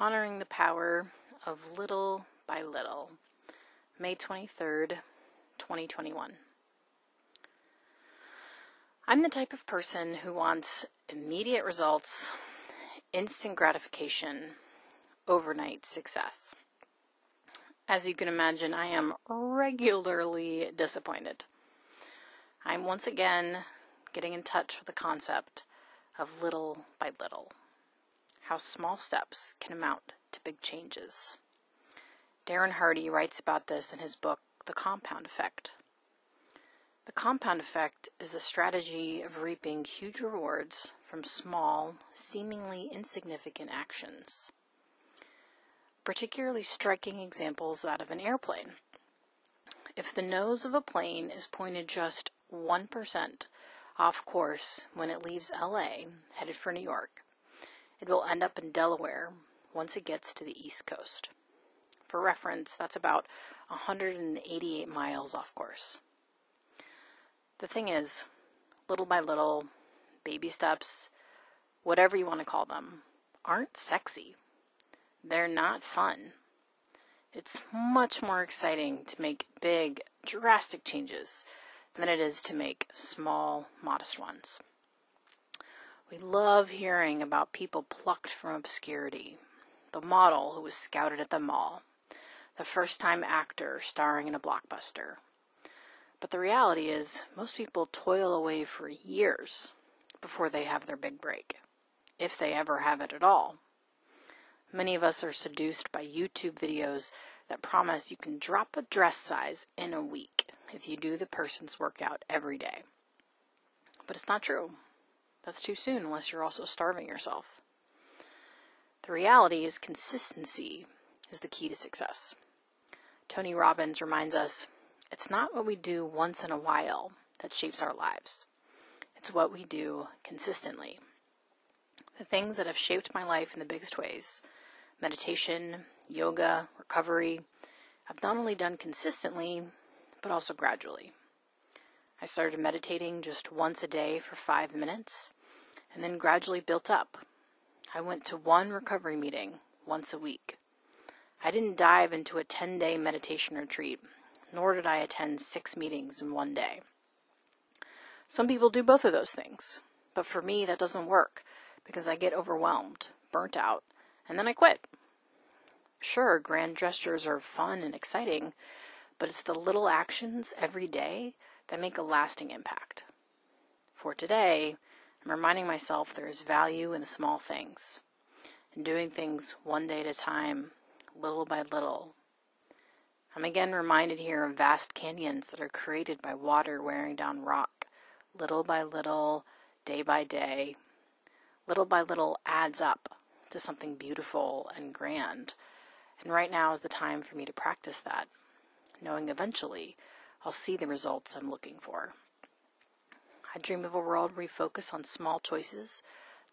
Honoring the Power of Little by Little, May 23rd, 2021. I'm the type of person who wants immediate results, instant gratification, overnight success. As you can imagine, I am regularly disappointed. I'm once again getting in touch with the concept of little by little how small steps can amount to big changes. Darren Hardy writes about this in his book, The Compound Effect. The compound effect is the strategy of reaping huge rewards from small, seemingly insignificant actions. Particularly striking examples that of an airplane. If the nose of a plane is pointed just 1% off course when it leaves LA headed for New York, it will end up in Delaware once it gets to the East Coast. For reference, that's about 188 miles off course. The thing is, little by little, baby steps, whatever you want to call them, aren't sexy. They're not fun. It's much more exciting to make big, drastic changes than it is to make small, modest ones. We love hearing about people plucked from obscurity. The model who was scouted at the mall. The first time actor starring in a blockbuster. But the reality is, most people toil away for years before they have their big break, if they ever have it at all. Many of us are seduced by YouTube videos that promise you can drop a dress size in a week if you do the person's workout every day. But it's not true. That's too soon unless you're also starving yourself. The reality is consistency is the key to success. Tony Robbins reminds us it's not what we do once in a while that shapes our lives. It's what we do consistently. The things that have shaped my life in the biggest ways meditation, yoga, recovery I've not only done consistently, but also gradually. I started meditating just once a day for five minutes and then gradually built up. I went to one recovery meeting once a week. I didn't dive into a 10 day meditation retreat, nor did I attend six meetings in one day. Some people do both of those things, but for me, that doesn't work because I get overwhelmed, burnt out, and then I quit. Sure, grand gestures are fun and exciting, but it's the little actions every day that make a lasting impact. For today, I'm reminding myself there is value in the small things and doing things one day at a time, little by little. I'm again reminded here of vast canyons that are created by water wearing down rock, little by little, day by day. Little by little adds up to something beautiful and grand. And right now is the time for me to practice that, knowing eventually I'll see the results I'm looking for. I dream of a world where we focus on small choices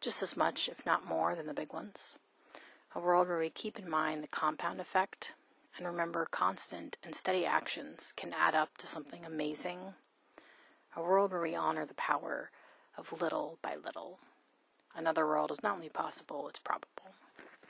just as much, if not more, than the big ones. A world where we keep in mind the compound effect and remember constant and steady actions can add up to something amazing. A world where we honor the power of little by little. Another world is not only possible, it's probable.